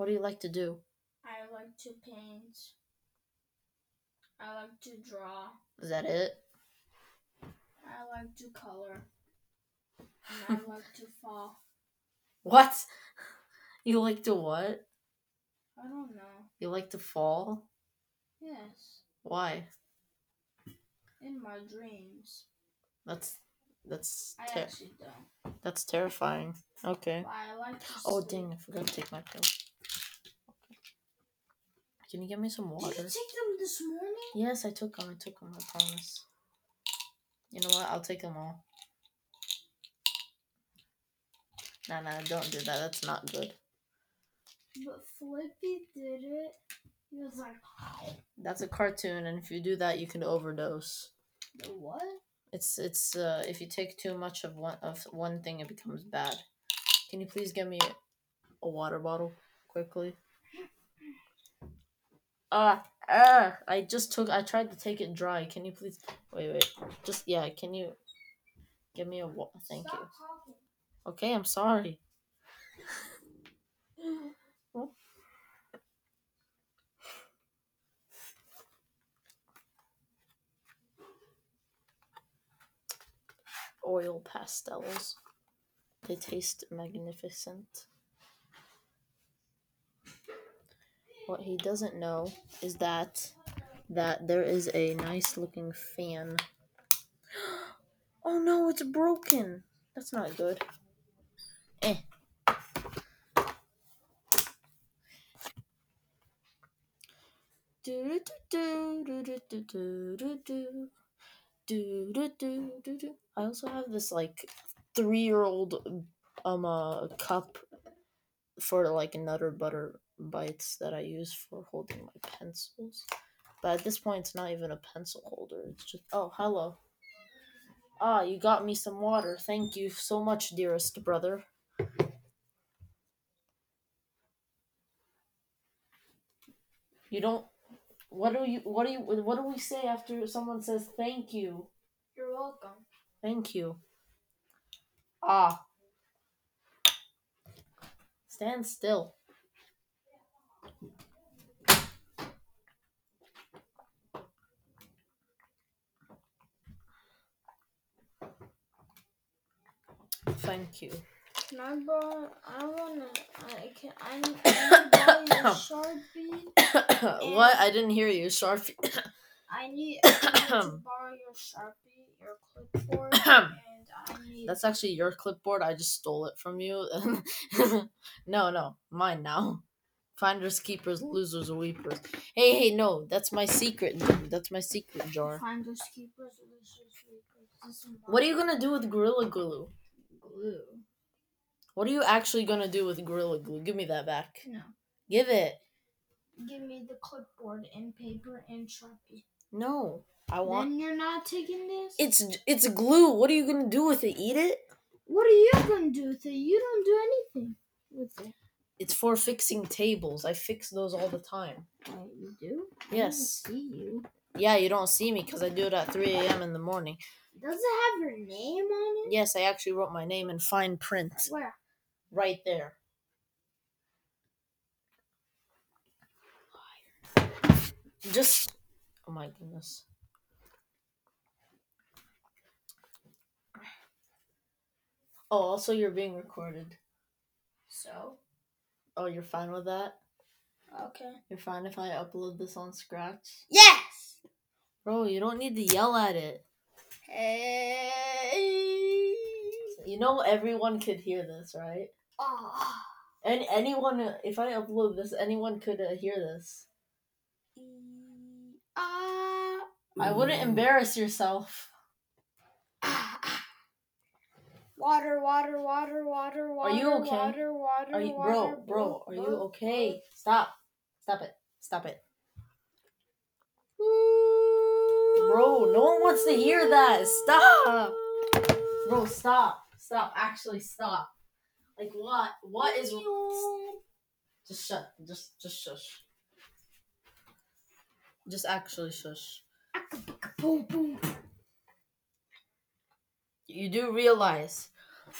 What do you like to do? I like to paint. I like to draw. Is that it? I like to color. And I like to fall. What? You like to what? I don't know. You like to fall? Yes. Why? In my dreams. That's that's I ter- actually don't. that's terrifying. Okay. I like to Oh sleep. dang! I forgot to take my pill. Can you get me some Did water? you take them this morning? Yes, I took them. I took them. I promise. You know what? I'll take them all. Nah, nah, don't do that. That's not good. But Flippy did it. He was like, That's a cartoon, and if you do that, you can overdose. the what? It's it's uh if you take too much of one of one thing, it becomes bad. Can you please get me a water bottle quickly? Ah, ah! I just took. I tried to take it dry. Can you please? Wait, wait. Just yeah. Can you give me a wa- Thank you. Talking. Okay, I'm sorry. Oil pastels. They taste magnificent. What he doesn't know is that that there is a nice looking fan. Oh no, it's broken. That's not good. Eh. I also have this like three year old um uh, cup for like nutter butter bites that I use for holding my pencils. But at this point, it's not even a pencil holder. It's just oh hello. Ah, you got me some water. Thank you so much, dearest brother. You don't. What do you? What do you? What do we say after someone says thank you? You're welcome. Thank you. Ah. Stand still. Thank you. Can I borrow? I wanna. I can. I need borrow your sharpie. what? I didn't hear you. Sharpie. I need, I need to borrow your sharpie, your clipboard, and I need. That's actually your clipboard. I just stole it from you. no, no, mine now. Finders, keepers, losers, weepers. Hey, hey, no, that's my secret. That's my secret jar. Finders, keepers, losers, weepers. What are you gonna do with Gorilla Glue? Glue? What are you actually gonna do with Gorilla Glue? Give me that back. No. Give it. Give me the clipboard and paper and sharpie. No, I want. Then you're not taking this. It's it's glue. What are you gonna do with it? Eat it? What are you gonna do with it? You don't do anything with it. It's for fixing tables. I fix those all the time. Oh, you do? Yes. I don't see you. Yeah, you don't see me because I do it at 3 a.m. in the morning. Does it have your name on it? Yes, I actually wrote my name in fine print Where? right there. Just, oh my goodness. Oh, also, you're being recorded. So. Oh, you're fine with that? Okay. You're fine if I upload this on Scratch? Yes. Bro, you don't need to yell at it. Hey. You know everyone could hear this, right? Ah. And anyone, if I upload this, anyone could uh, hear this. Ah. I wouldn't embarrass yourself. Water, water, water, water, water. you okay? Water, water, Are you, water, bro, bro, are you okay? Stop. Stop it. Stop it. Bro, no one wants to hear that. Stop. Bro, stop. Stop. Actually, stop. Like what? What is Just shut. Just just shush. Just actually shush. You do realize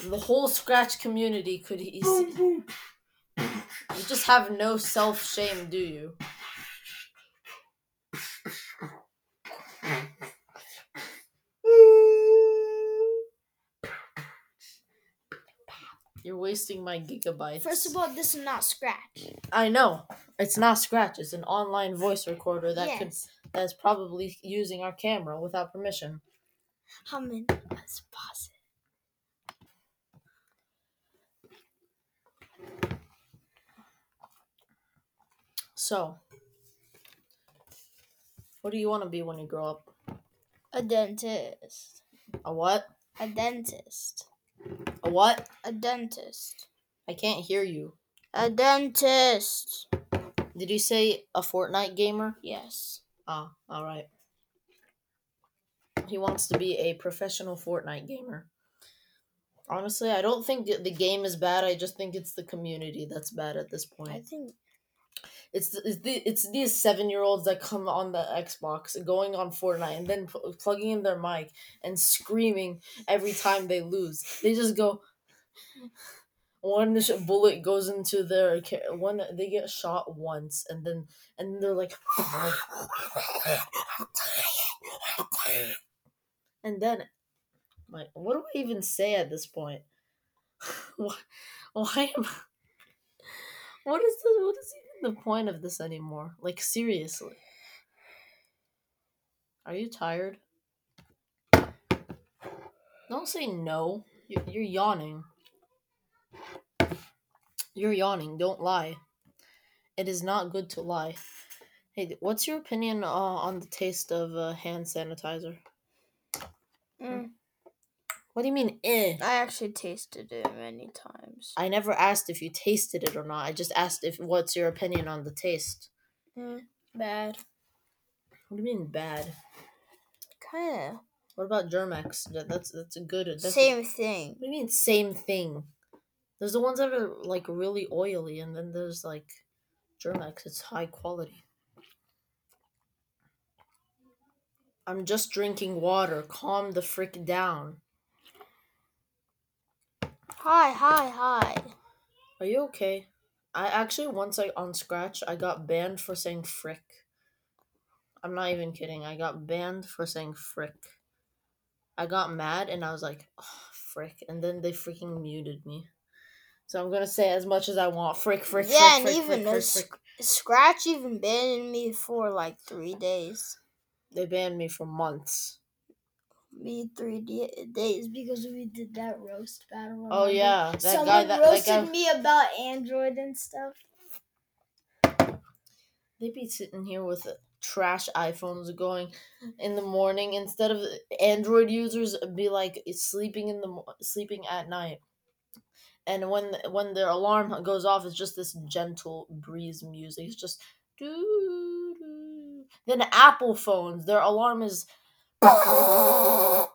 the whole scratch community could e- boom. You just have no self shame, do you? You're wasting my gigabytes. First of all, this is not Scratch. I know. It's not Scratch. It's an online voice recorder that could that's probably using our camera without permission. How many? Let's pause it. So, what do you want to be when you grow up? A dentist. A what? A dentist. A what? A dentist. I can't hear you. A dentist. Did you say a Fortnite gamer? Yes. Ah, all right. He wants to be a professional Fortnite gamer. Honestly, I don't think the game is bad. I just think it's the community that's bad at this point. I think It's it's, the, it's these seven year olds that come on the Xbox going on Fortnite and then pl- plugging in their mic and screaming every time they lose. They just go. One bullet goes into their one. They get shot once and then and they're like, and then, like, what do I even say at this point? why? Why am? What is the? What is even the point of this anymore? Like seriously. Are you tired? Don't say no. You- You're yawning. You're yawning. Don't lie. It is not good to lie. Hey, what's your opinion uh, on the taste of uh, hand sanitizer? mm, What do you mean, eh? I actually tasted it many times. I never asked if you tasted it or not. I just asked if what's your opinion on the taste. Mm, bad. What do you mean bad? Kind of. What about Germ-X? That- That's that's a good. That's same thing. What do you mean same thing? There's the ones that are like really oily, and then there's like Germ-X. It's high quality. I'm just drinking water. Calm the frick down. Hi, hi, hi. Are you okay? I actually once I on Scratch I got banned for saying frick. I'm not even kidding. I got banned for saying frick. I got mad and I was like, oh, frick, and then they freaking muted me. So I'm gonna say as much as I want. Frick, frick, Yeah, frick, and frick, even frick, frick. Scratch even banned me for like three days. They banned me for months. Me three d- days because we did that roast battle. Oh remember? yeah, that Someone guy. That, that roasted guy. me about Android and stuff. They'd be sitting here with trash iPhones going in the morning instead of Android users be like sleeping in the sleeping at night. And when when their alarm goes off, it's just this gentle breeze music. It's just doo doo. Then Apple phones, their alarm is No,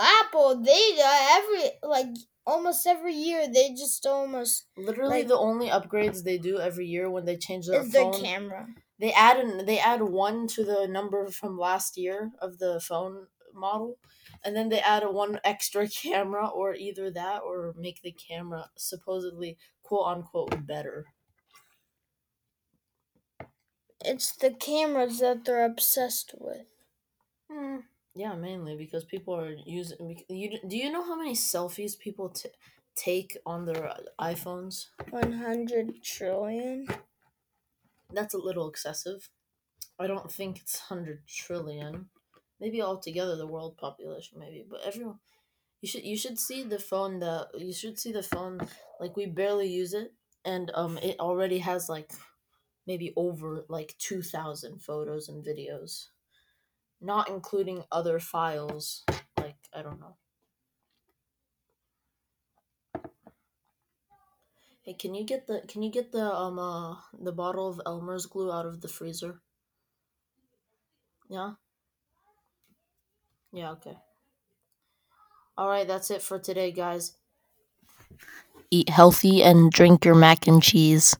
Apple, they uh, every like almost every year they just almost literally Like- the only upgrades they do every year when they change their is their phone. camera. they add an, they add one to the number from last year of the phone model and then they add a one extra camera or either that or make the camera supposedly quote unquote better It's the cameras that they're obsessed with. Hmm. yeah mainly because people are using you do you know how many selfies people t- take on their iphones One hundred trillion. that's a little excessive i don't think it's 100 trillion maybe altogether the world population maybe but everyone you should you should see the phone that you should see the phone like we barely use it and um it already has like maybe over like 2000 photos and videos. Not including other files like i don't know. Hey can you get the can you get the um uh the bottle of elmer's glue out of the freezer? Yeah? Yeah okay. All right that's it for today guys. Eat healthy and drink your mac and cheese